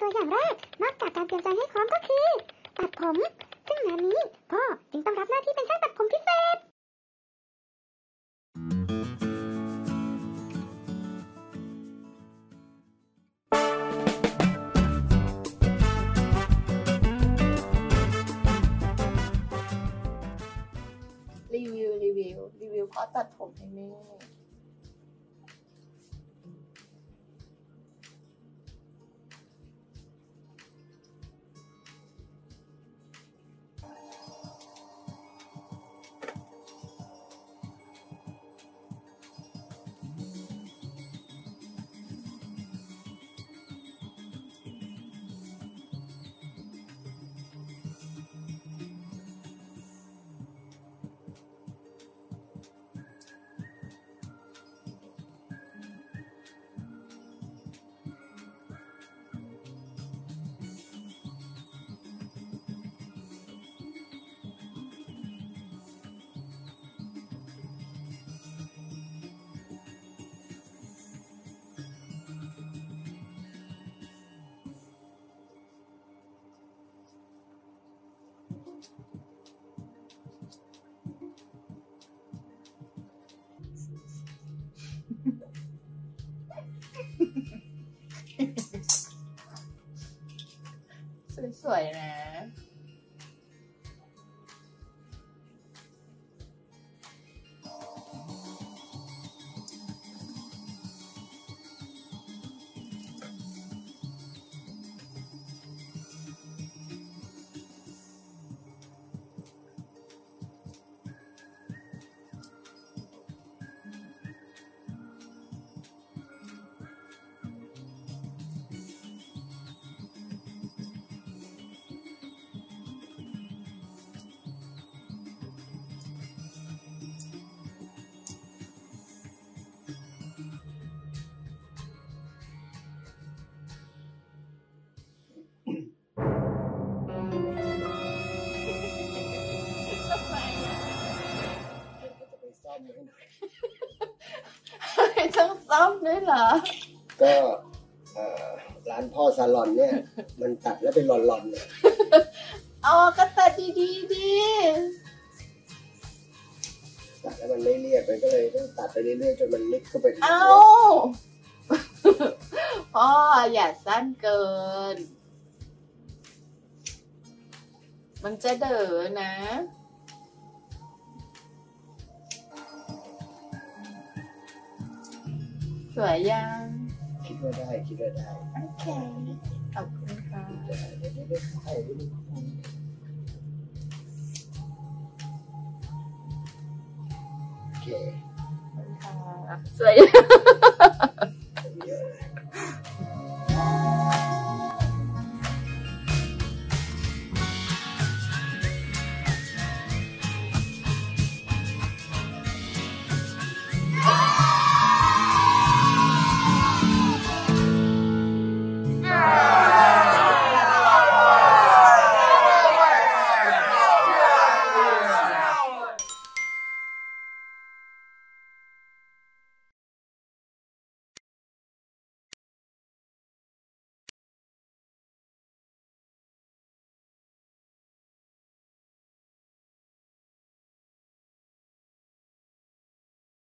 ตัวอย่างแรก นอกจากการเตรียมใจให้พร้อมก็คือ ตัดผม ซึ่งงานนี้พ่อจึงต้องรับหน้าที่เป็นช่างตัดผมพิเศษ รีวิวรีวิวรีวิวเพราะตัดผมให้แม่ สวยๆนะ ให้หน่อยต้องซ่อมด้วยเหรอ ก็เอ่อร้านพ่อซาลอนเนี่ย มันตัดแล้วเป็นหลอนๆเนี่ยอ๋อก็ตัดดีๆดีตัดแล้วมันไม่เรียบมันก็เลยต้องตัดไปเรื่อยๆจนมันลึกเข้าไปถึงเอ้าหัวพ่ออย่าสั้นเกิน มันจะเด๋อนะ สวยยังคิดว่าได้คิดว่าได้โอเคขอบคุณค่ะเดี๋ยวเดี๋ยวเดี๋ยวเดี๋ยวถ่ายรูปโอเคขอบคุณค่ะสวย